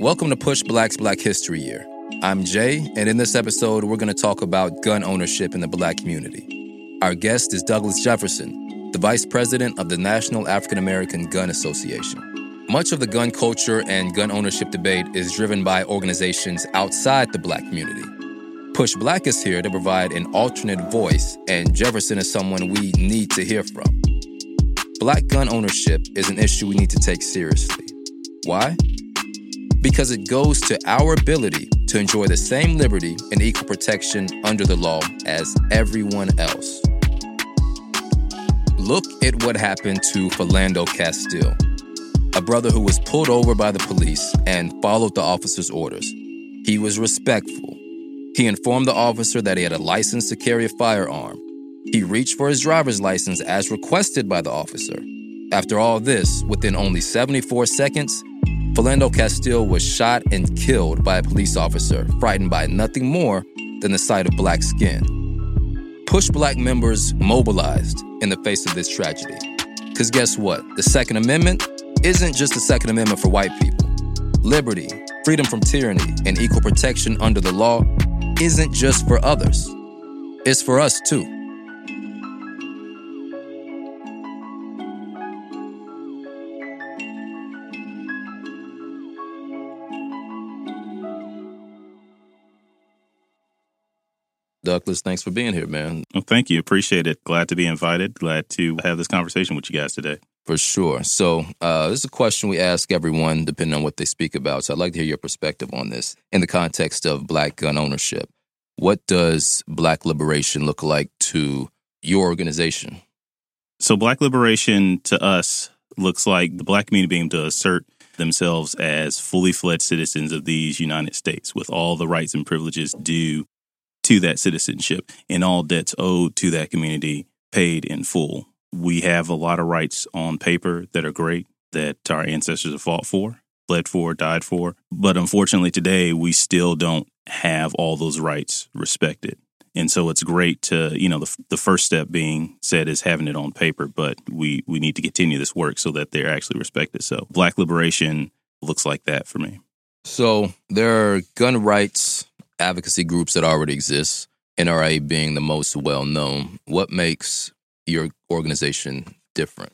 Welcome to PushBlack's Black History Year. I'm Jay, and in this episode, we're going to talk about gun ownership in the black community. Our guest is Douglas Jefferson, the vice president of the National African American Gun Association. Much of the gun culture and gun ownership debate is driven by organizations outside the black community. PushBlack is here to provide an alternate voice, and Jefferson is someone we need to hear from. Black gun ownership is an issue we need to take seriously. Why? Because it goes to our ability to enjoy the same liberty and equal protection under the law as everyone else. Look at what happened to Philando Castile, a brother who was pulled over by the police and followed the officer's orders. He was respectful. He informed the officer that he had a license to carry a firearm he reached for his driver's license as requested by the officer. After all this, within only 74 seconds, Philando Castile was shot and killed by a police officer, frightened by nothing more than the sight of black skin. PushBlack members mobilized in the face of this tragedy. Because guess what? The Second Amendment isn't just the Second Amendment for white people. Liberty, freedom from tyranny, and equal protection under the law isn't just for others, it's for us too. Douglas, thanks for being here, man. Well, thank you. Appreciate it. Glad to be invited. Glad to have this conversation with you guys today. For sure. So, uh, this is a question we ask everyone, depending on what they speak about. So, I'd like to hear your perspective on this in the context of black gun ownership. What does black liberation look like to your organization? So, black liberation to us looks like the black community being able to assert themselves as fully fledged citizens of these United States with all the rights and privileges due to that citizenship and all debts owed to that community paid in full. We have a lot of rights on paper that are great that our ancestors have fought for, bled for, died for. But unfortunately, today we still don't have all those rights respected. And so it's great to, you know, the, the first step being said is having it on paper, but we, we need to continue this work so that they're actually respected. So black liberation looks like that for me. So there are gun rights advocacy groups that already exist, NRA being the most well known. What makes your organization different?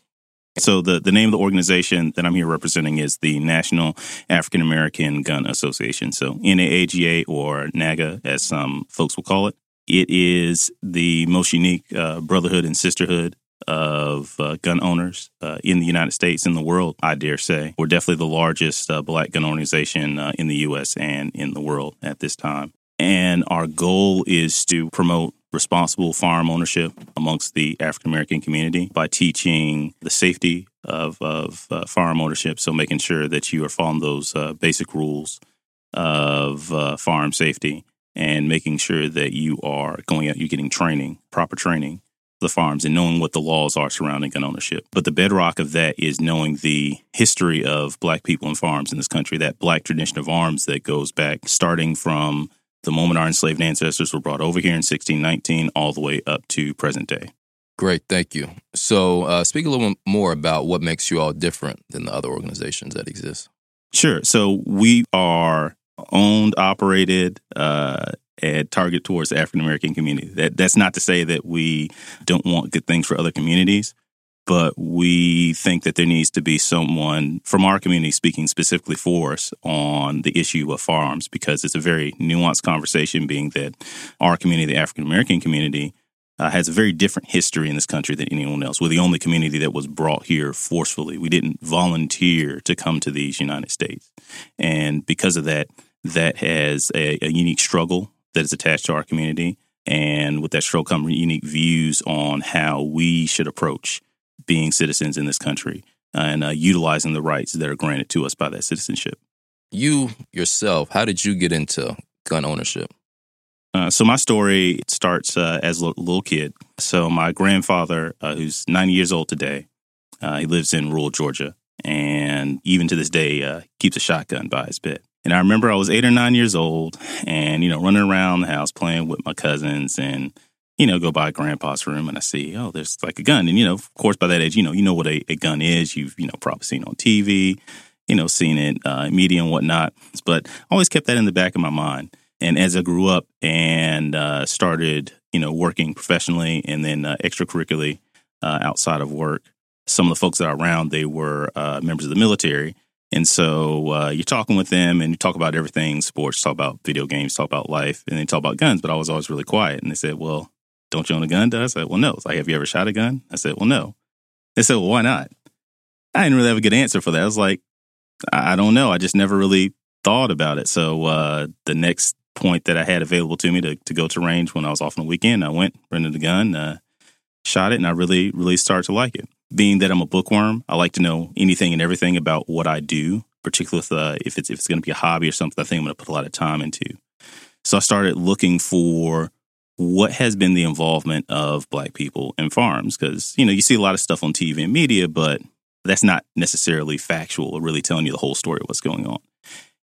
So the, the name of the organization that I'm here representing is the National African American Gun Association. So NAAGA or NAGA, as some folks will call it. It is the most unique uh, brotherhood and sisterhood of uh, gun owners uh, in the United States, in the world, I dare say. We're definitely the largest uh, black gun organization uh, in the U.S. and in the world at this time. And our goal is to promote responsible farm ownership amongst the African American community by teaching the safety of, of uh, farm ownership. So, making sure that you are following those uh, basic rules of farm safety and making sure that you are going out, you're getting training, proper training the farms and knowing what the laws are surrounding gun ownership. But the bedrock of that is knowing the history of black people and farms in this country, that black tradition of arms that goes back starting from the moment our enslaved ancestors were brought over here in 1619 all the way up to present day. Great, thank you. So, uh, speak a little more about what makes you all different than the other organizations that exist. Sure. So, we are owned, operated, uh, and target towards the African American community. That that's not to say that we don't want good things for other communities, but we think that there needs to be someone from our community speaking specifically for us on the issue of firearms because it's a very nuanced conversation. Being that our community, the African American community. Uh, has a very different history in this country than anyone else. We're the only community that was brought here forcefully. We didn't volunteer to come to these United States. And because of that, that has a, a unique struggle that is attached to our community. And with that struggle come unique views on how we should approach being citizens in this country and uh, utilizing the rights that are granted to us by that citizenship. You yourself, how did you get into gun ownership? Uh, so my story starts uh, as a little kid. So my grandfather, uh, who's 90 years old today, uh, he lives in rural Georgia, and even to this day, uh, keeps a shotgun by his bed. And I remember I was eight or nine years old and, you know, running around the house playing with my cousins and, you know, go by grandpa's room and I see, oh, there's like a gun. And, you know, of course, by that age, you know, you know what a, a gun is. You've, you know, probably seen on TV. you know, seen it uh, media and whatnot. But I always kept that in the back of my mind. And as I grew up and uh, started, you know, working professionally and then uh, extracurricularly uh, outside of work, some of the folks that are around, they were uh, members of the military. And so uh, you're talking with them and you talk about everything sports, talk about video games, talk about life, and they talk about guns. But I was always really quiet. And they said, Well, don't you own a gun? I said, Well, no. It's like, Have you ever shot a gun? I said, Well, no. They said, Well, why not? I didn't really have a good answer for that. I was like, I don't know. I just never really thought about it. So uh, the next point that I had available to me to, to go to range when I was off on the weekend, I went, rented a gun, uh, shot it, and I really, really started to like it. Being that I'm a bookworm, I like to know anything and everything about what I do, particularly if, uh, if it's if it's going to be a hobby or something. I think I'm going to put a lot of time into. So I started looking for what has been the involvement of Black people in farms because you know you see a lot of stuff on TV and media, but that's not necessarily factual or really telling you the whole story of what's going on.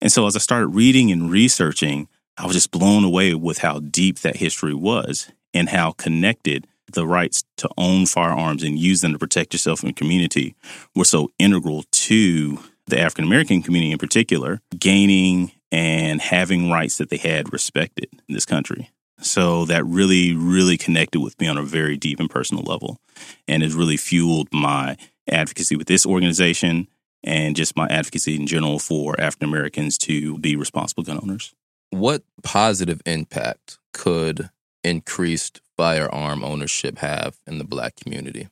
And so as I started reading and researching, I was just blown away with how deep that history was and how connected the rights to own firearms and use them to protect yourself and community were so integral to the African American community in particular, gaining and having rights that they had respected in this country. So that really, really connected with me on a very deep and personal level and has really fueled my advocacy with this organization and just my advocacy in general for African Americans to be responsible gun owners. What positive impact could increased firearm ownership have in the black community?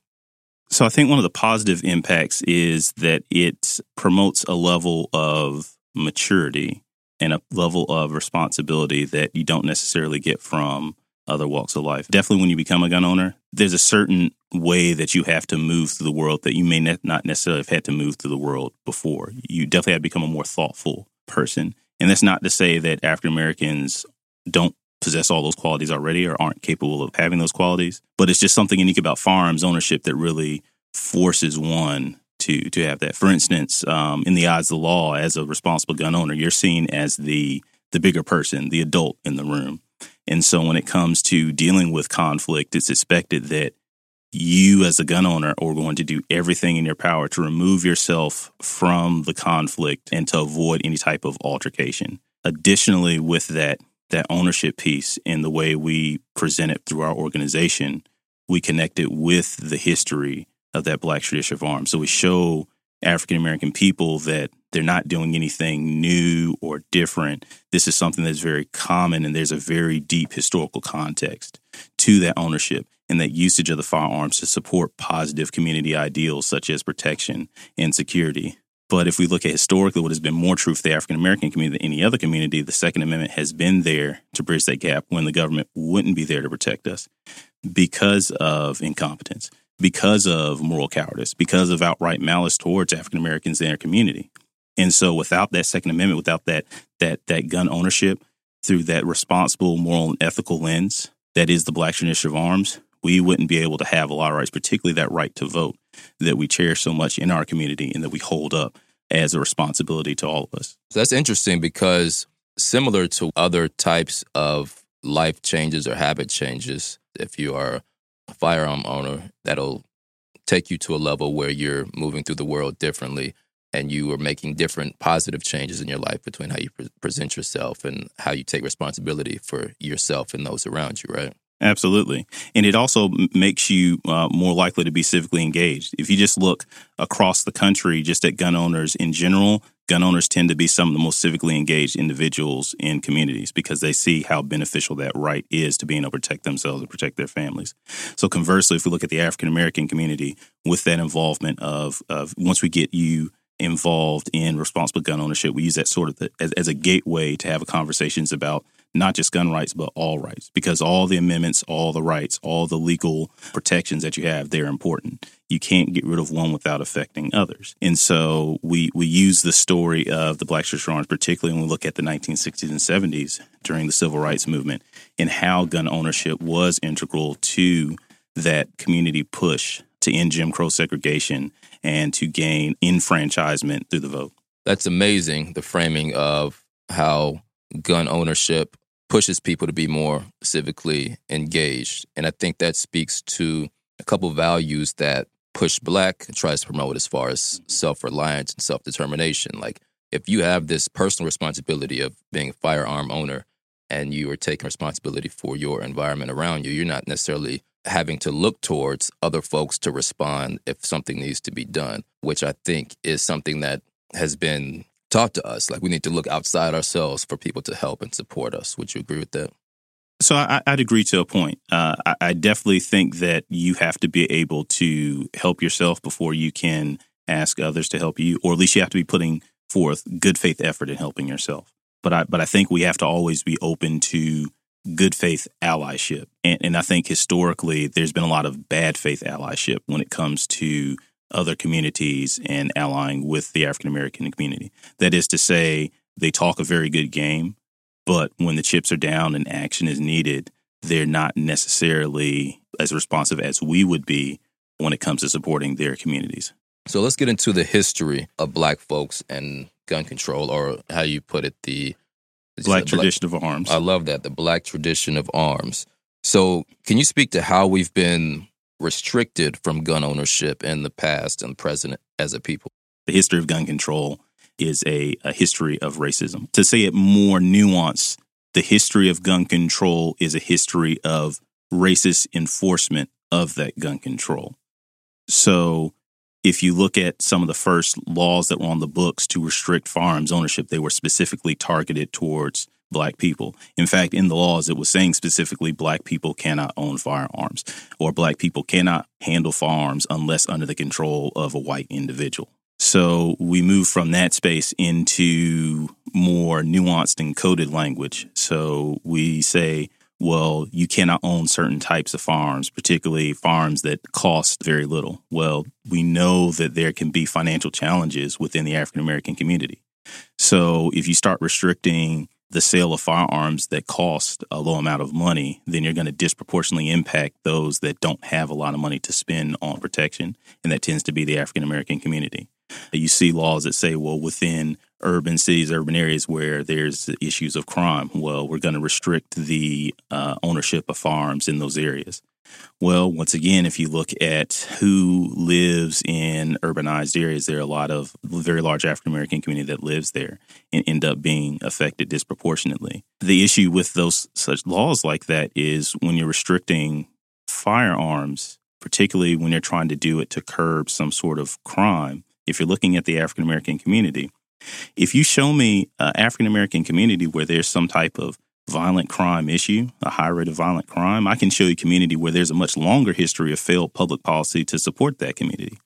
So I think one of the positive impacts is that it promotes a level of maturity and a level of responsibility that you don't necessarily get from other walks of life. Definitely when you become a gun owner, there's a certain way that you have to move through the world that you may not necessarily have had to move through the world before. You definitely have become a more thoughtful person. And that's not to say that African Americans don't possess all those qualities already or aren't capable of having those qualities, but it's just something unique about farms ownership that really forces one to to have that. For instance, um, in the eyes of the law, as a responsible gun owner, you're seen as the the bigger person, the adult in the room. And so when it comes to dealing with conflict, it's expected that you as a gun owner are going to do everything in your power to remove yourself from the conflict and to avoid any type of altercation. Additionally, with that that ownership piece in the way we present it through our organization, we connect it with the history of that black tradition of arms. So we show African American people that they're not doing anything new or different. This is something that's very common, and there's a very deep historical context to that ownership and that usage of the firearms to support positive community ideals such as protection and security. But if we look at historically what has been more true for the African American community than any other community, the Second Amendment has been there to bridge that gap when the government wouldn't be there to protect us because of incompetence because of moral cowardice, because of outright malice towards African Americans in their community. And so without that Second Amendment, without that that that gun ownership through that responsible, moral, and ethical lens that is the Black tradition of arms, we wouldn't be able to have a lot of rights, particularly that right to vote that we cherish so much in our community and that we hold up as a responsibility to all of us. That's interesting because similar to other types of life changes or habit changes, if you are a firearm owner that'll take you to a level where you're moving through the world differently and you are making different positive changes in your life between how you pre- present yourself and how you take responsibility for yourself and those around you, right? Absolutely. And it also makes you uh, more likely to be civically engaged. If you just look across the country, just at gun owners in general, gun owners tend to be some of the most civically engaged individuals in communities because they see how beneficial that right is to being able to protect themselves and protect their families. So conversely, if we look at the African American community with that involvement of, of once we get you involved in responsible gun ownership, we use that sort of the, as, as a gateway to have conversations about not just gun rights, but all rights, because all the amendments, all the rights, all the legal protections that you have, they're important. You can't get rid of one without affecting others. And so we, we use the story of the Black Church Arms, particularly when we look at the 1960s and 70s during the civil rights movement and how gun ownership was integral to that community push to end Jim Crow segregation and to gain enfranchisement through the vote. That's amazing, the framing of how gun ownership pushes people to be more civically engaged. And I think that speaks to a couple values that PushBlack tries to promote as far as self reliance and self determination. Like, if you have this personal responsibility of being a firearm owner and you are taking responsibility for your environment around you, you're not necessarily having to look towards other folks to respond if something needs to be done, which I think is something that has been taught to us. Like we need to look outside ourselves for people to help and support us. Would you agree with that? So I, would agree to a point. Uh, I, I definitely think that you have to be able to help yourself before you can ask others to help you, or at least you have to be putting forth good faith effort in helping yourself. But I, but I think we have to always be open to good faith allyship. And, and I think historically, there's been a lot of bad faith allyship when it comes to other communities and allying with the African American community. That is to say, they talk a very good game, but when the chips are down and action is needed, they're not necessarily as responsive as we would be when it comes to supporting their communities. So let's get into the history of black folks and gun control, or how you put it, the black tradition black, of arms. I love that, the black tradition of arms. So, can you speak to how we've been restricted from gun ownership in the past and present as a people? The history of gun control is a, a history of racism. To say it more nuanced, the history of gun control is a history of racist enforcement of that gun control. So, if you look at some of the first laws that were on the books to restrict firearms ownership, they were specifically targeted towards black people. In fact, in the laws, it was saying specifically black people cannot own firearms or black people cannot handle firearms unless under the control of a white individual. So we move from that space into more nuanced and coded language. So we say well, you cannot own certain types of farms, particularly farms that cost very little. Well, we know that there can be financial challenges within the African American community. So if you start restricting the sale of firearms that cost a low amount of money, then you're going to disproportionately impact those that don't have a lot of money to spend on protection. And that tends to be the African American community. You see laws that say, well, within urban cities, urban areas where there's issues of crime. Well, we're going to restrict the uh, ownership of farms in those areas. Well, once again, if you look at who lives in urbanized areas, there are a lot of very large African American community that lives there and end up being affected disproportionately. The issue with those such laws like that is when you're restricting firearms, particularly when you're trying to do it to curb some sort of crime. If you're looking at the African American community, if you show me an African American community where there's some type of violent crime issue, a high rate of violent crime, I can show you a community where there's a much longer history of failed public policy to support that community.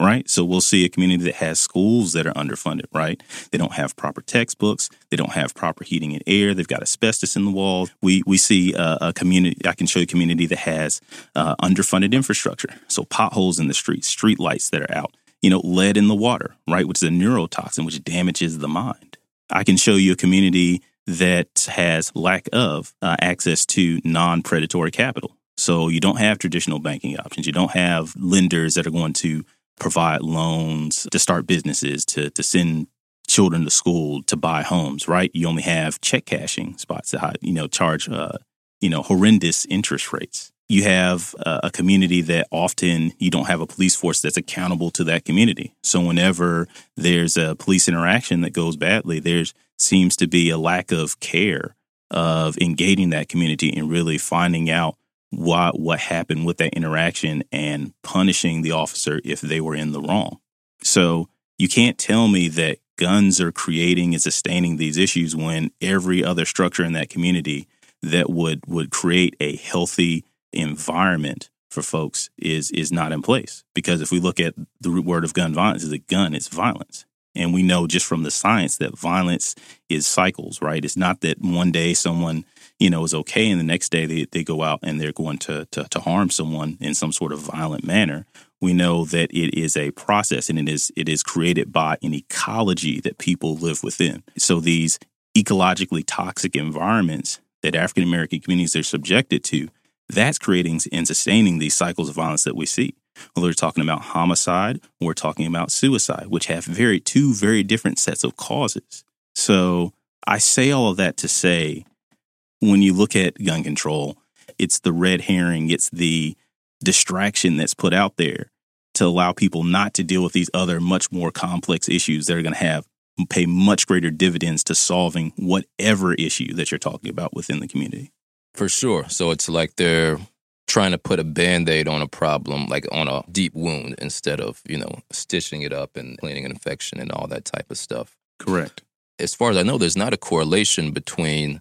Right. So we'll see a community that has schools that are underfunded, right? They don't have proper textbooks. They don't have proper heating and air. They've got asbestos in the walls. We, we see a, a community, I can show you a community that has uh, underfunded infrastructure. So potholes in the streets, street lights that are out, you know, lead in the water, right, which is a neurotoxin, which damages the mind. I can show you a community that has lack of uh, access to non predatory capital. So you don't have traditional banking options. You don't have lenders that are going to provide loans to start businesses, to, to send children to school, to buy homes, right? You only have check cashing spots that, you know, charge, uh, you know, horrendous interest rates you have a community that often you don't have a police force that's accountable to that community. So whenever there's a police interaction that goes badly, there seems to be a lack of care of engaging that community and really finding out what what happened with that interaction and punishing the officer if they were in the wrong. So you can't tell me that guns are creating and sustaining these issues when every other structure in that community that would would create a healthy environment for folks is is not in place. Because if we look at the root word of gun violence is a gun? It's violence and we know just from the science that violence is cycles right? It's not that one day someone you know is okay and the next day they, they go out and they're going to, to to harm someone in some sort of violent manner. We know that it is a process and it is it is created by an ecology that people live within. So these ecologically toxic environments that African American communities are subjected to that's creating and sustaining these cycles of violence that we see. Whether we're talking about homicide or we're talking about suicide, which have very two very different sets of causes. So I say all of that to say when you look at gun control, it's the red herring, it's the distraction that's put out there to allow people not to deal with these other much more complex issues that are going to have pay much greater dividends to solving whatever issue that you're talking about within the community. For sure. So it's like they're trying to put a band-aid on a problem like on a deep wound instead of you know stitching it up and cleaning an infection and all that type of stuff. Correct. As far as i know there's not a correlation between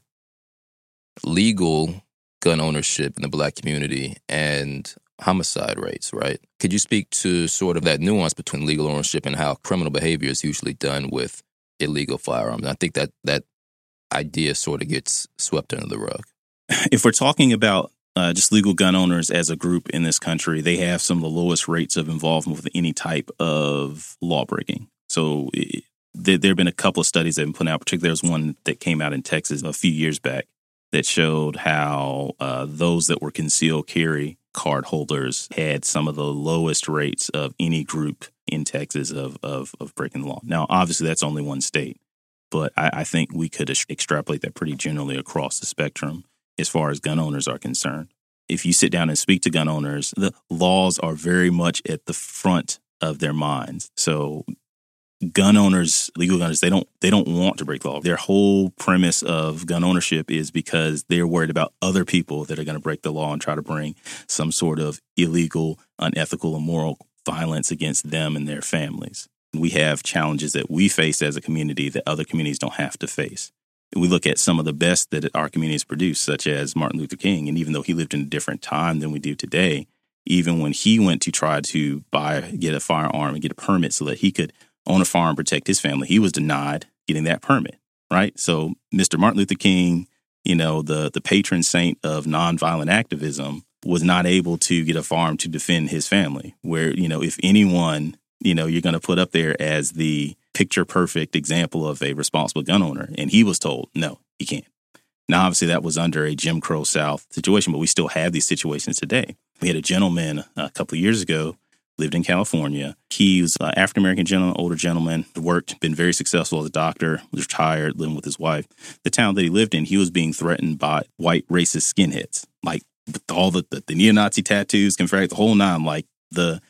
legal gun ownership in the black community and homicide rates right? Could you speak to sort of that nuance between legal ownership and how criminal behavior is usually done with illegal firearms? I think that that idea sort of gets swept under the rug. If we're talking about uh, just legal gun owners as a group in this country, they have some of the lowest rates of involvement with any type of law breaking. So it, there, there have been a couple of studies that have been put out. Particularly, there's one that came out in Texas a few years back that showed how uh, those that were concealed carry card holders had some of the lowest rates of any group in Texas of of, of breaking the law. Now, obviously, that's only one state, but I, I think we could extrapolate that pretty generally across the spectrum as far as gun owners are concerned. If you sit down and speak to gun owners, the laws are very much at the front of their minds. So gun owners, legal gunners, they don't they don't want to break law. Their whole premise of gun ownership is because they're worried about other people that are going to break the law and try to bring some sort of illegal, unethical, immoral violence against them and their families. We have challenges that we face as a community that other communities don't have to face we look at some of the best that our communities produced, such as Martin Luther King. And even though he lived in a different time than we do today, even when he went to try to buy, get a firearm and get a permit so that he could own a farm protect his family, he was denied getting that permit, right? So Mr. Martin Luther King, you know, the, the patron saint of nonviolent activism, was not able to get a farm to defend his family. Where, you know, if anyone, you know, you're going to put up there as the picture perfect example of a responsible gun owner. And he was told, no, he can't. Now, obviously, that was under a Jim Crow South situation, but we still have these situations today. We had a gentleman uh, a couple of years ago lived in California. He was an African American gentleman, older gentleman, worked, been very successful as a doctor, was retired, living with his wife. The town that he lived in, he was being threatened by white racist skinheads, like all the, the, the neo Nazi tattoos, Confederate, the whole nine, like the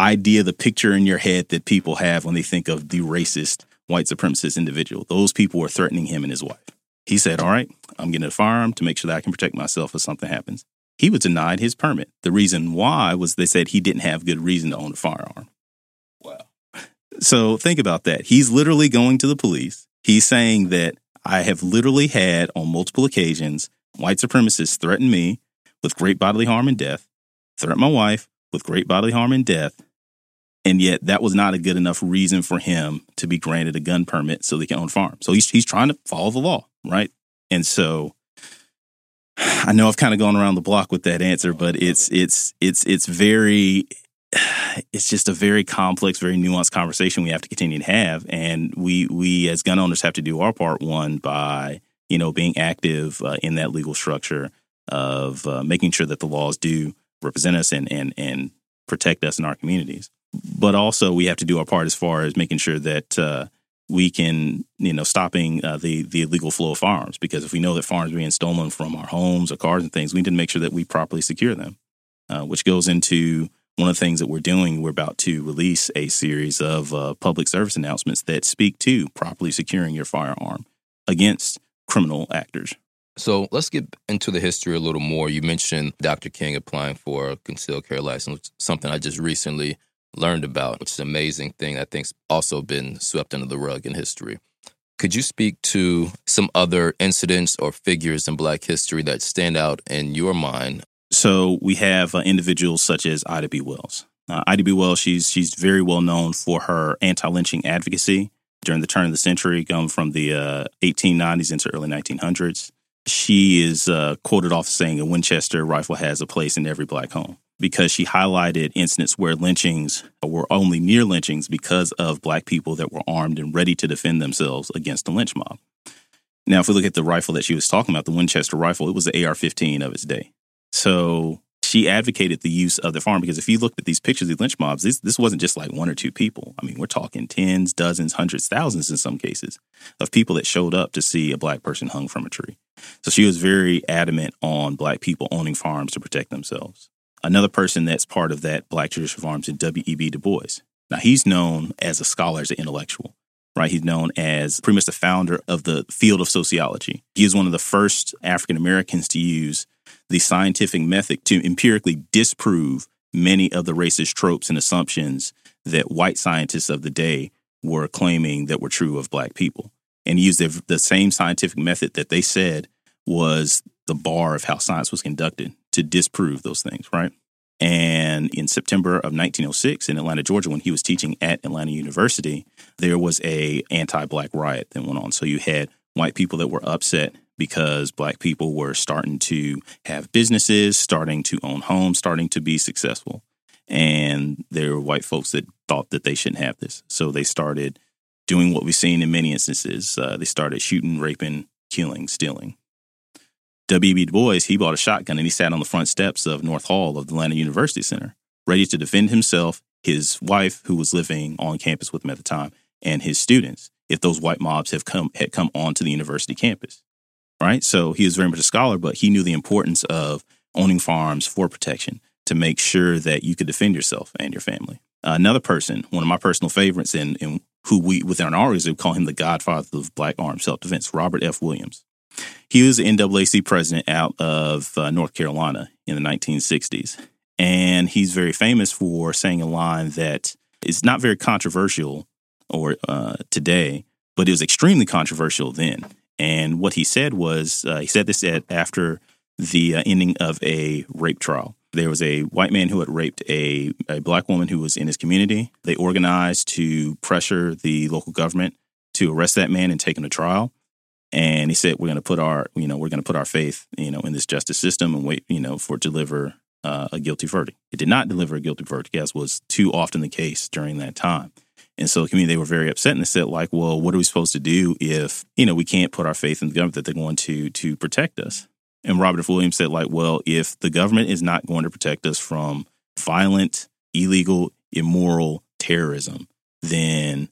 idea, the picture in your head that people have when they think of the racist white supremacist individual. Those people were threatening him and his wife. He said, All right, I'm getting a firearm to make sure that I can protect myself if something happens. He was denied his permit. The reason why was they said he didn't have good reason to own a firearm. Wow. So think about that. He's literally going to the police. He's saying that I have literally had on multiple occasions white supremacists threaten me with great bodily harm and death, threaten my wife with great bodily harm and death, and yet that was not a good enough reason for him to be granted a gun permit so they can own farms. So he's he's trying to follow the law, right? And so I know I've kind of gone around the block with that answer, but it's it's it's it's very it's just a very complex, very nuanced conversation we have to continue to have, and we we as gun owners have to do our part one by you know being active uh, in that legal structure of uh, making sure that the laws do represent us and and and protect us in our communities but also we have to do our part as far as making sure that uh, we can, you know, stopping uh, the the illegal flow of firearms. Because if we know that firearms are being stolen from our homes or cars and things, we need to make sure that we properly secure them. Uh, which goes into one of the things that we're doing. We're about to release a series of uh, public service announcements that speak to properly securing your firearm against criminal actors. So let's get into the history a little more. You mentioned Dr. King applying for a concealed carry license, something I just recently learned about, which is an amazing thing I think's also been swept under the rug in history. Could you speak to some other incidents or figures in Black history that stand out in your mind? So we have uh, individuals such as Ida B. Wells. Uh, Ida B. Wells, she's she's very well known for her anti-lynching advocacy during the turn of the century, going from the uh, 1890s into early 1900s. She is uh, quoted off saying, "A Winchester rifle has a place in every black home." Because she highlighted incidents where lynchings uh, were only near lynchings because of black people that were armed and ready to defend themselves against the lynch mob. Now, if we look at the rifle that she was talking about, the Winchester rifle, it was the AR 15 of its day. So she advocated the use of the farm because if you looked at these pictures of the lynch mobs, this, this wasn't just like one or two people. I mean, we're talking tens, dozens, hundreds, thousands in some cases of people that showed up to see a black person hung from a tree. So she was very adamant on black people owning farms to protect themselves. Another person that's part of that Black tradition of arms is W.E.B. Du Bois. Now, he's known as a scholar, as an intellectual, right? He's known as pretty much the founder of the field of sociology. He is one of the first African Americans to use the scientific method to empirically disprove many of the racist tropes and assumptions that white scientists of the day were claiming that were true of black people. And used the, the same scientific method that they said was the bar of how science was conducted to disprove those things, right? And in September of 1906 in Atlanta, Georgia, when he was teaching at Atlanta University, there was a anti-black riot that went on. So you had white people that were upset because black people were starting to have businesses, starting to own homes, starting to be successful. And there were white folks that thought that they shouldn't have this. So they started doing what we've seen in many instances. Uh, they started shooting, raping, killing, stealing. W.B. Du Bois, he bought a shotgun and he sat on the front steps of North Hall of the Atlanta University Center, ready to defend himself, his wife, who was living on campus with him at the time, and his students if those white mobs have come had come onto the university campus. Right? So he was very much a scholar, but he knew the importance of owning farms for protection to make sure that you could defend yourself and your family. Uh, another person, one of my personal favorites, and, who we within our organization call him the godfather of black armed self defense, Robert F. Williams. He was the NAACP president out of uh, North Carolina in the 1960s. And he's very famous for saying a line that is not very controversial or uh, today, but it was extremely controversial then. And what he said was uh, he said this at, after the uh, ending of a rape trial. There was a white man who had raped a, a black woman who was in his community. They organized to pressure the local government to arrest that man and take him to trial and he said we're going to put our you know we're going to put our faith you know in this justice system and wait you know for it to deliver uh, a guilty verdict. It did not deliver a guilty verdict as was too often the case during that time. And so the community they were very upset and they said like well what are we supposed to do if you know we can't put our faith in the government that they're going to to protect us? And Robert F. Williams said like well if the government is not going to protect us from violent illegal immoral terrorism then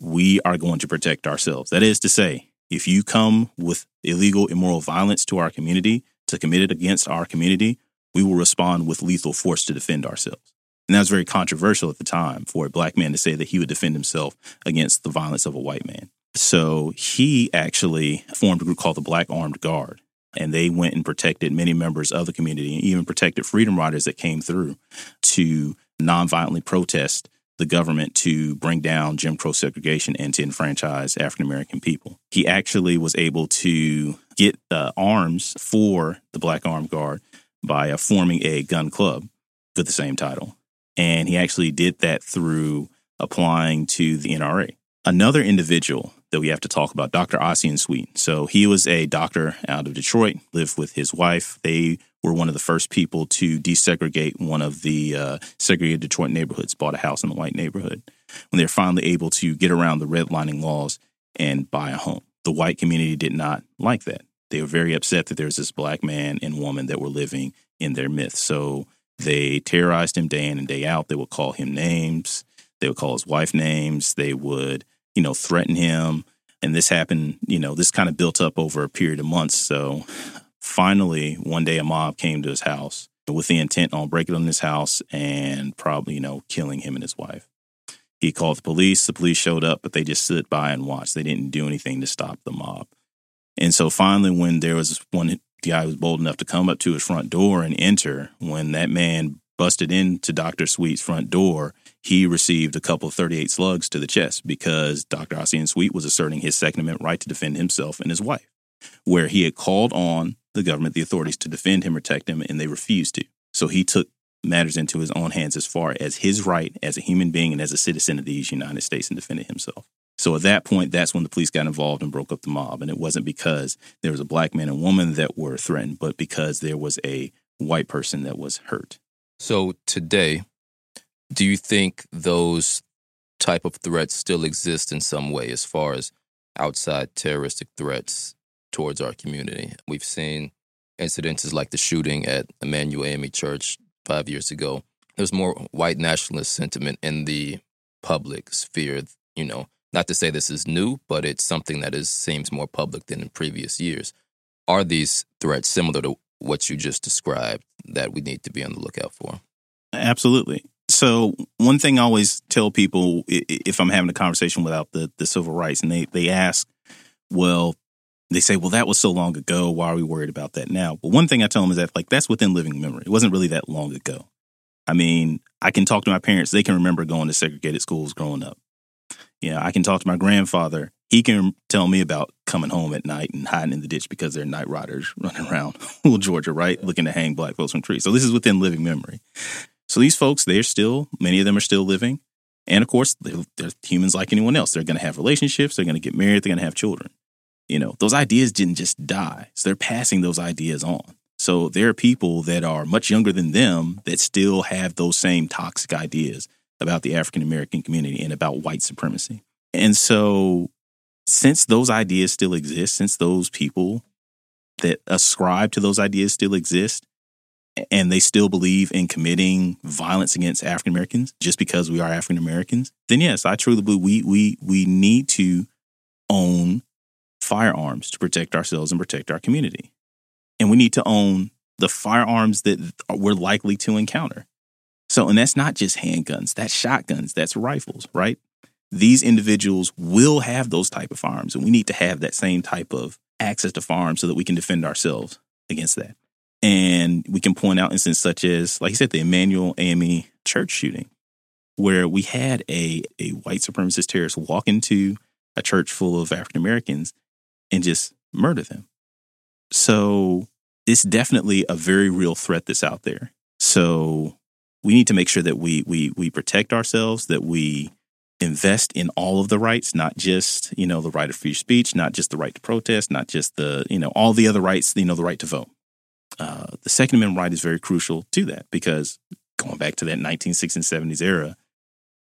we are going to protect ourselves. That is to say if you come with illegal, immoral violence to our community, to commit it against our community, we will respond with lethal force to defend ourselves. And that was very controversial at the time for a black man to say that he would defend himself against the violence of a white man. So he actually formed a group called the Black Armed Guard. And they went and protected many members of the community and even protected freedom riders that came through to nonviolently protest the government to bring down Jim Crow segregation and to enfranchise African American people. He actually was able to get uh, arms for the Black Armed Guard by uh, forming a gun club with the same title. And he actually did that through applying to the NRA. Another individual that we have to talk about, Dr. Ossian Sweet. So he was a doctor out of Detroit, lived with his wife. They were one of the first people to desegregate one of the uh, segregated Detroit neighborhoods, bought a house in the white neighborhood. When they're finally able to get around the redlining laws and buy a home, the white community did not like that. They were very upset that there was this black man and woman that were living in their midst. So they terrorized him day in and day out. They would call him names. They would call his wife names. They would, you know, threaten him. And this happened, you know, this kind of built up over a period of months. So finally, one day a mob came to his house with the intent on breaking in his house and probably, you know, killing him and his wife. He called the police. The police showed up, but they just stood by and watched. They didn't do anything to stop the mob. And so finally, when there was one guy who was bold enough to come up to his front door and enter, when that man busted into Dr. Sweet's front door, he received a couple of 38 slugs to the chest because Dr. Ossian Sweet was asserting his Second Amendment right to defend himself and his wife, where he had called on the government, the authorities, to defend him, protect him, and they refused to. So he took matters into his own hands as far as his right as a human being and as a citizen of these United States and defended himself. So at that point, that's when the police got involved and broke up the mob. And it wasn't because there was a black man and woman that were threatened, but because there was a white person that was hurt. So today, do you think those type of threats still exist in some way as far as outside terroristic threats towards our community. We've seen incidences like the shooting at Emanuel AME Church five years ago. There's more white nationalist sentiment in the public sphere. You know, not to say this is new, but it's something that is seems more public than in previous years. Are these threats similar to what you just described that we need to be on the lookout for? Absolutely. So one thing I always tell people if I'm having a conversation without the the civil rights, and they they ask, well, they say, well, that was so long ago. Why are we worried about that now? But one thing I tell them is that like that's within living memory. It wasn't really that long ago. I mean, I can talk to my parents; they can remember going to segregated schools growing up. You know, I can talk to my grandfather. He can tell me about coming home at night and hiding in the ditch because there are night riders running around little Georgia, right, looking to hang black folks from trees. So this is within living memory. So these folks, they're still, many of them are still living. And of course, they're, they're humans like anyone else. They're going to have relationships. They're going to get married. They're going to have children. You know, those ideas didn't just die. So they're passing those ideas on. So there are people that are much younger than them that still have those same toxic ideas about the African American community and about white supremacy. And so, since those ideas still exist, since those people that ascribe to those ideas still exist, and they still believe in committing violence against African Americans just because we are African Americans, then yes, I truly believe we we we need to own firearms to protect ourselves and protect our community. And we need to own the firearms that we're likely to encounter. So, and that's not just handguns, that's shotguns, that's rifles, right? These individuals will have those type of firearms, and we need to have that same type of access to firearms so that we can defend ourselves against that. And we can point out instances such as, like you said, the Emanuel AME church shooting, where we had a, a white supremacist terrorist walk into a church full of African Americans and just murder them. So it's definitely a very real threat that's out there. So we need to make sure that we we we protect ourselves, that we invest in all of the rights, not just, you know, the right of free speech, not just the right to protest, not just the, you know, all the other rights, you know, the right to vote. Uh, the Second Amendment right is very crucial to that because going back to that 1960s and 70s era,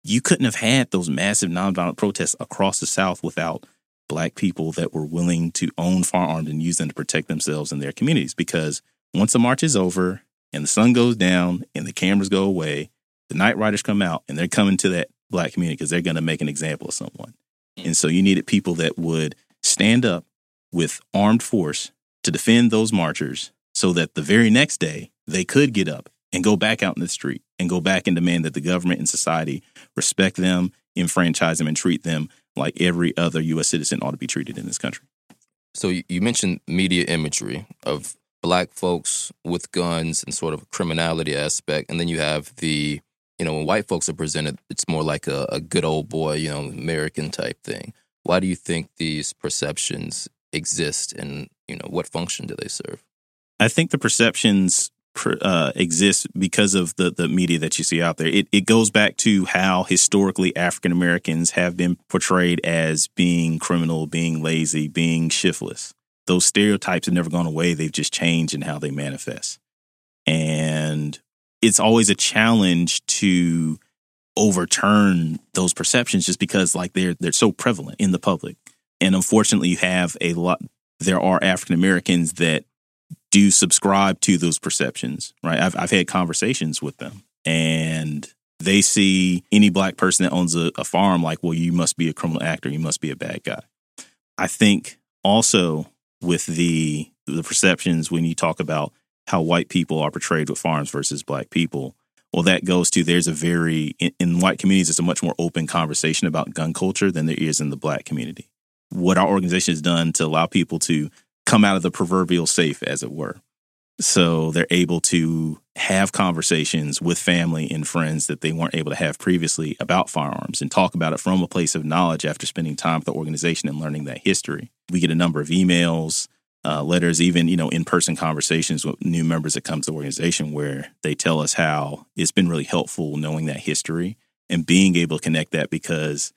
you couldn't have had those massive nonviolent protests across the South without black people that were willing to own firearms and use them to protect themselves and their communities. Because once the march is over and the sun goes down and the cameras go away, the night riders come out and they're coming to that black community because they're going to make an example of someone. Mm. And so you needed people that would stand up with armed force to defend those marchers so that the very next day they could get up and go back out in the street and go back and demand that the government and society respect them, enfranchise them, and treat them like every other U.S. citizen ought to be treated in this country. So you mentioned media imagery of black folks with guns and sort of a criminality aspect, and then you have the you know when white folks are presented, it's more like a, a good old boy, you know, American type thing. Why do you think these perceptions exist, and you know what function do they serve? I think the perceptions uh, exist because of the the media that you see out there. It it goes back to how historically African Americans have been portrayed as being criminal, being lazy, being shiftless. Those stereotypes have never gone away. They've just changed in how they manifest. And it's always a challenge to overturn those perceptions just because like they're they're so prevalent in the public. And unfortunately you have a lot there are African Americans that do subscribe to those perceptions, right? I've, I've had conversations with them and they see any black person that owns a, a farm like, well, you must be a criminal actor, you must be a bad guy. I think also with the the perceptions when you talk about how white people are portrayed with farms versus black people, well, that goes to there's a very in, in white communities, it's a much more open conversation about gun culture than there is in the black community. What our organization has done to allow people to come out of the proverbial safe, as it were. So they're able to have conversations with family and friends that they weren't able to have previously about firearms and talk about it from a place of knowledge after spending time with the organization and learning that history. We get a number of emails, uh, letters, even you know in-person conversations with new members that come to the organization where they tell us how it's been really helpful knowing that history and being able to connect that because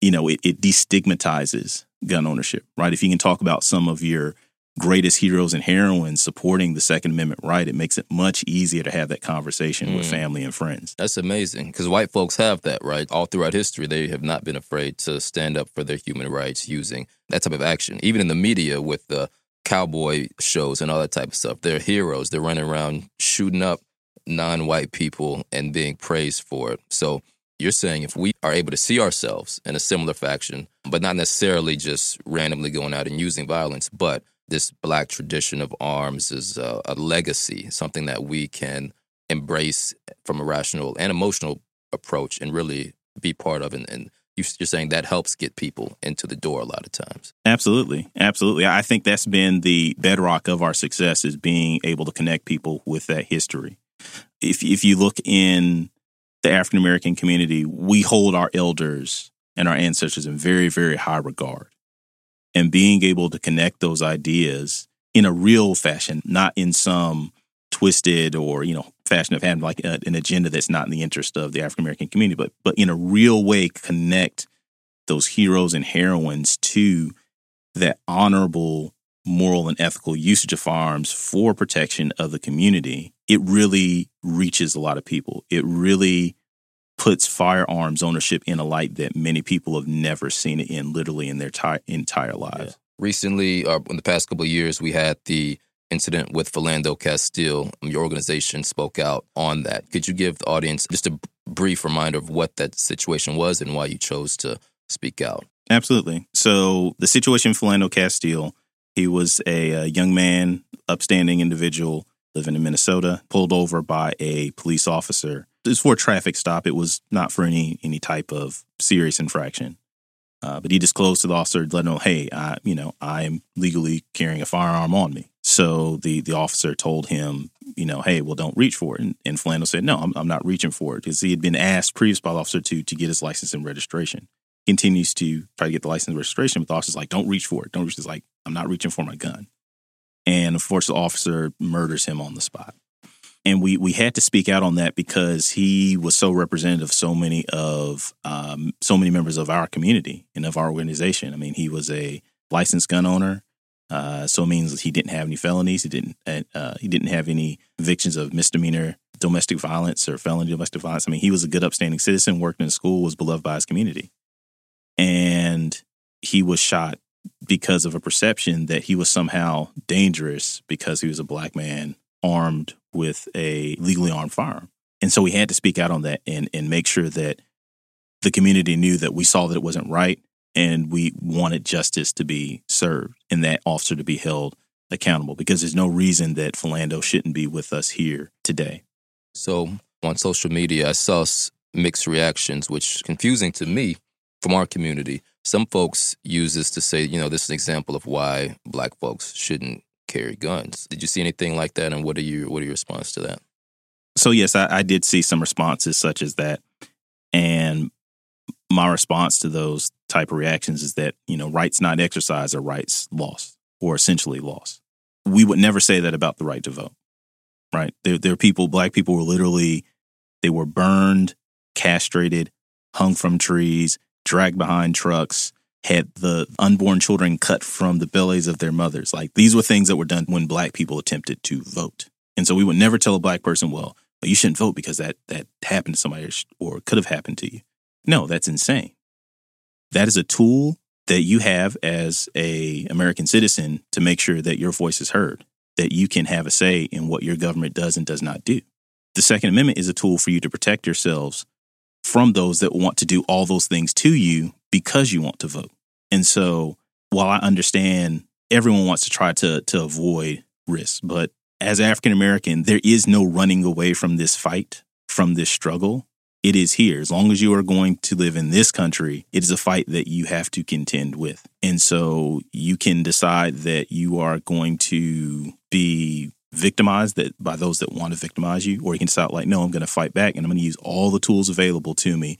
you know it, it destigmatizes gun ownership, right? If you can talk about some of your greatest heroes and heroines supporting the Second Amendment right, it makes it much easier to have that conversation mm. with family and friends. That's amazing because white folks have that, right? All throughout history, they have not been afraid to stand up for their human rights using that type of action. Even in the media with the cowboy shows and all that type of stuff, they're heroes. They're running around shooting up non white people and being praised for it. So, you're saying if we are able to see ourselves in a similar faction, but not necessarily just randomly going out and using violence, but this black tradition of arms is a, a legacy, something that we can embrace from a rational and emotional approach and really be part of. And, and you're saying that helps get people into the door a lot of times. Absolutely, absolutely. I think that's been the bedrock of our success is being able to connect people with that history. If if you look in the African American community, we hold our elders and our ancestors in very very high regard, and being able to connect those ideas in a real fashion, not in some twisted or you know fashion of having like a, an agenda that's not in the interest of the African American community, but but in a real way connect those heroes and heroines to that honorable moral and ethical usage of firearms for protection of the community, it really reaches a lot of people. It really puts firearms ownership in a light that many people have never seen it in literally in their entire lives. Yeah. Recently, uh, in the past couple of years, we had the incident with Philando Castile. Your organization spoke out on that. Could you give the audience just a brief reminder of what that situation was and why you chose to speak out? Absolutely. So, the situation Philando Castile, he was a, a young man, upstanding individual living in Minnesota, pulled over by a police officer. It was for a traffic stop. It was not for any any type of serious infraction. Uh, but he disclosed to the officer, let him know, hey, I, you know, I am legally carrying a firearm on me. So the the officer told him, you know, hey, well, don't reach for it. And, and Philando said, no, I'm, I'm not reaching for it because he had been asked previous by the officer to to get his license and registration. Continues to try to get the license registration, but the officer's like, don't reach for it. Don't reach. He's like, I'm not reaching for my gun. And of course, the officer murders him on the spot. And we we had to speak out on that because he was so representative of so many of um, so many members of our community and of our organization. I mean, he was a licensed gun owner. Uh, so it means he didn't have any felonies. He didn't. Uh, he didn't have any convictions of misdemeanor domestic violence or felony domestic violence. I mean, he was a good, upstanding citizen. Worked in school, was beloved by his community, and he was shot because of a perception that he was somehow dangerous because he was a black man armed with a legally armed firearm. And so we had to speak out on that and and make sure that the community knew that we saw that it wasn't right and we wanted justice to be served and that officer to be held accountable because there's no reason that Philando shouldn't be with us here today. So on social media, I saw mixed reactions, which confusing to me from our community. Some folks use this to say, you know, this is an example of why black folks shouldn't carry guns. Did you see anything like that? And what are your what are your response to that? So yes, I, I did see some responses such as that. And my response to those type of reactions is that you know rights not exercised are rights lost or essentially lost we would never say that about the right to vote right there, there are people black people were literally they were burned castrated hung from trees dragged behind trucks had the unborn children cut from the bellies of their mothers like these were things that were done when black people attempted to vote and so we would never tell a black person well you shouldn't vote because that that happened to somebody or could have happened to you no, that's insane. That is a tool that you have as a American citizen to make sure that your voice is heard, that you can have a say in what your government does and does not do. The Second Amendment is a tool for you to protect yourselves from those that want to do all those things to you because you want to vote. And so, while I understand everyone wants to try to to avoid risk, but as African American, there is no running away from this fight, from this struggle it is here. As long as you are going to live in this country, it is a fight that you have to contend with. And so you can decide that you are going to be victimized that by those that want to victimize you, or you can decide like, no, I'm going to fight back and I'm going to use all the tools available to me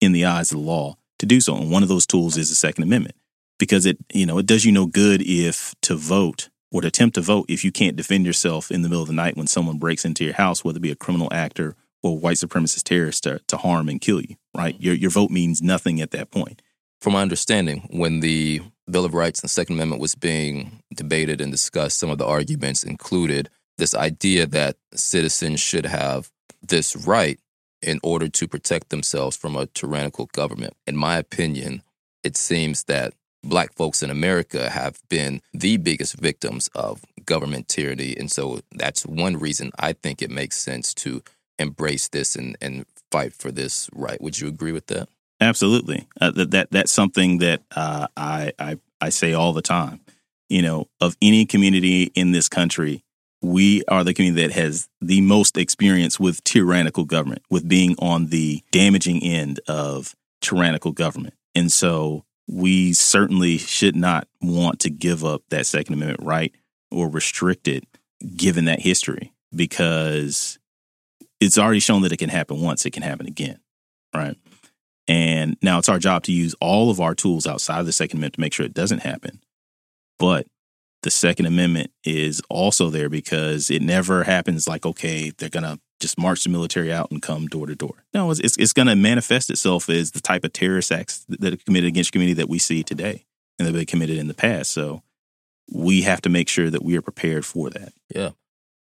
in the eyes of the law to do so. And one of those tools is the Second Amendment because it, you know, it does you no good if to vote or to attempt to vote if you can't defend yourself in the middle of the night when someone breaks into your house, whether it be a criminal actor or white supremacist terrorist to, to harm and kill you, right? Mm-hmm. Your, your vote means nothing at that point. From my understanding, when the Bill of Rights and the Second Amendment was being debated and discussed, some of the arguments included this idea that citizens should have this right in order to protect themselves from a tyrannical government. In my opinion, it seems that black folks in America have been the biggest victims of government tyranny. And so that's one reason I think it makes sense to embrace this and, and fight for this right. Would you agree with that? Absolutely. Uh, that, that that's something that uh, I, I I say all the time. you know, of any community in this country, we are the community that has the most experience with tyrannical government, with being on the damaging end of tyrannical government. And so we certainly should not want to give up that Second Amendment right or restrict it given that history because it's already shown that it can happen once, it can happen again. Right. And now it's our job to use all of our tools outside of the Second Amendment to make sure it doesn't happen. But the Second Amendment is also there because it never happens like, okay, they're going to just march the military out and come door to door. No, it's, it's, it's going to manifest itself as the type of terrorist acts that are committed against community that we see today and that have been committed in the past. So we have to make sure that we are prepared for that. Yeah.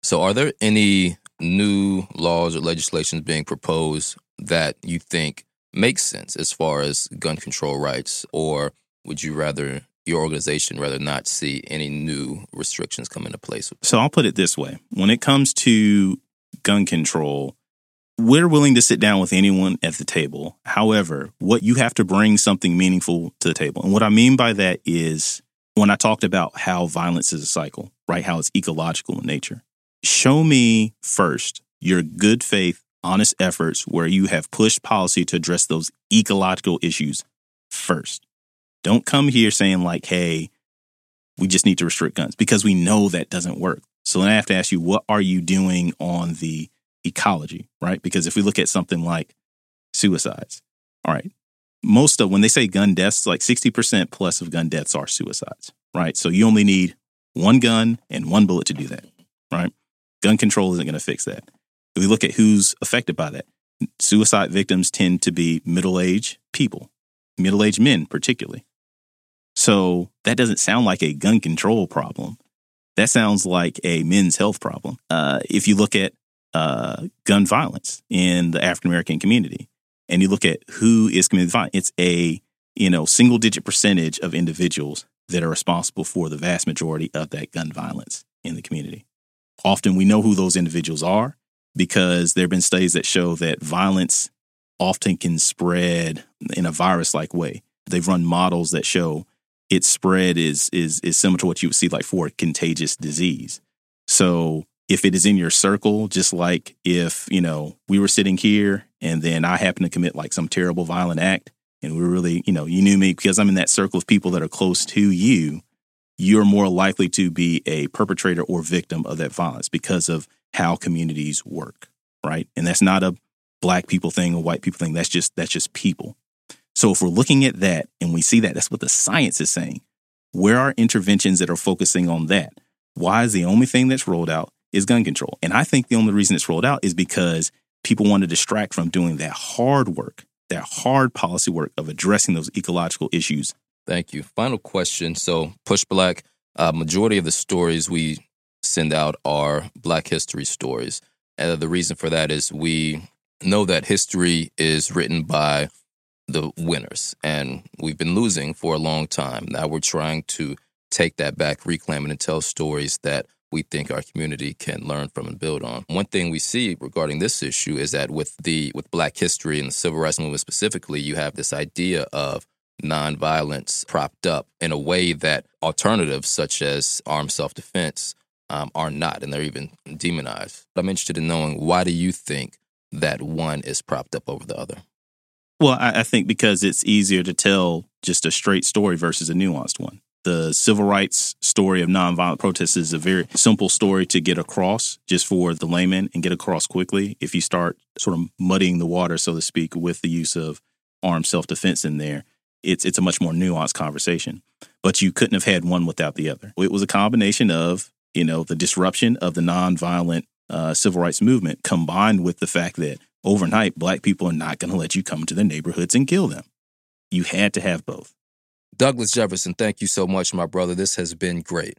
So are there any new laws or legislations being proposed that you think makes sense as far as gun control rights, or would you rather your organization rather not see any new restrictions come into place? So I'll put it this way: when it comes to gun control, we're willing to sit down with anyone at the table. However, what you have to bring something meaningful to the table, and what I mean by that is when I talked about how violence is a cycle, right? How it's ecological in nature. Show me first your good faith honest efforts where you have pushed policy to address those ecological issues first. Don't come here saying, like, hey, we just need to restrict guns because we know that doesn't work. So then I have to ask you, what are you doing on the ecology, right? Because if we look at something like suicides, all right, most of when they say gun deaths, like 60% plus of gun deaths are suicides, right? So you only need one gun and one bullet to do that, right? Gun control isn't going to fix that. We look at who's affected by that, suicide victims tend to be middle aged people, middle aged men, particularly. So that doesn't sound like a gun control problem. That sounds like a men's health problem. Uh, if you look at uh, gun violence in the African American community, and you look at who is committing violence, it's a you know single digit percentage of individuals that are responsible for the vast majority of that gun violence in the community. Often we know who those individuals are because there have been studies that show that violence often can spread in a virus like way. They've run models that show its spread is is is similar to what you would see like for a contagious disease. So if it is in your circle, just like if, you know, we were sitting here and then I happen to commit like some terrible violent act and we are really, you know, you knew me because I'm in that circle of people that are close to you, you're more likely to be a perpetrator or victim of that violence because of how communities work, right? And that's not a black people thing or white people thing. That's just that's just people. So if we're looking at that and we see that, that's what the science is saying. Where are interventions that are focusing on that? Why is the only thing that's rolled out is gun control? And I think the only reason it's rolled out is because people want to distract from doing that hard work, that hard policy work of addressing those ecological issues. Thank you. Final question. So, PushBlack, uh, majority of the stories we send out our Black history stories. And the reason for that is we know that history is written by the winners, and we've been losing for a long time. Now we're trying to take that back, reclaim it, and tell stories that we think our community can learn from and build on. One thing we see regarding this issue is that with the with Black history and the civil rights movement specifically, you have this idea of nonviolence propped up in a way that alternatives such as armed self defense um, are not, and they're even demonized. But I'm interested in knowing why do you think that one is propped up over the other? Well, I, I think because it's easier to tell just a straight story versus a nuanced one. The civil rights story of nonviolent protests is a very simple story to get across just for the layman and get across quickly. If you start sort of muddying the water, so to speak, with the use of armed self defense in there, it's it's a much more nuanced conversation. But you couldn't have had one without the other. It was a combination of you know, the disruption of the nonviolent uh, civil rights movement combined with the fact that overnight black people are not going to let you come into their neighborhoods and kill them. You had to have both. Douglas Jefferson, thank you so much, my brother. This has been great.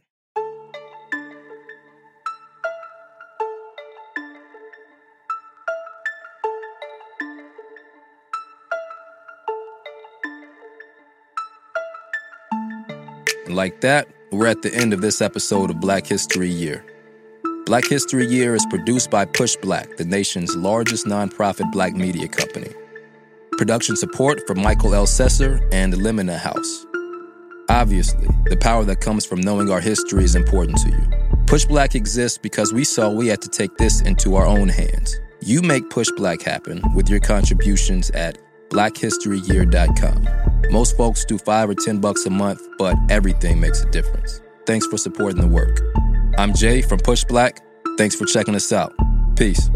like that, we're at the end of this episode of Black History Year. Black History Year is produced by PushBlack, the nation's largest nonprofit black media company. Production support from Mikel Ellcessor and the Limina House. Obviously, the power that comes from knowing our history is important to you. PushBlack exists because we saw we had to take this into our own hands. You make PushBlack happen with your contributions at blackhistoryyear.com. Most folks do 5 or 10 bucks a month, but everything makes a difference. Thanks for supporting the work. I'm Jay from PushBlack. Thanks for checking us out. Peace.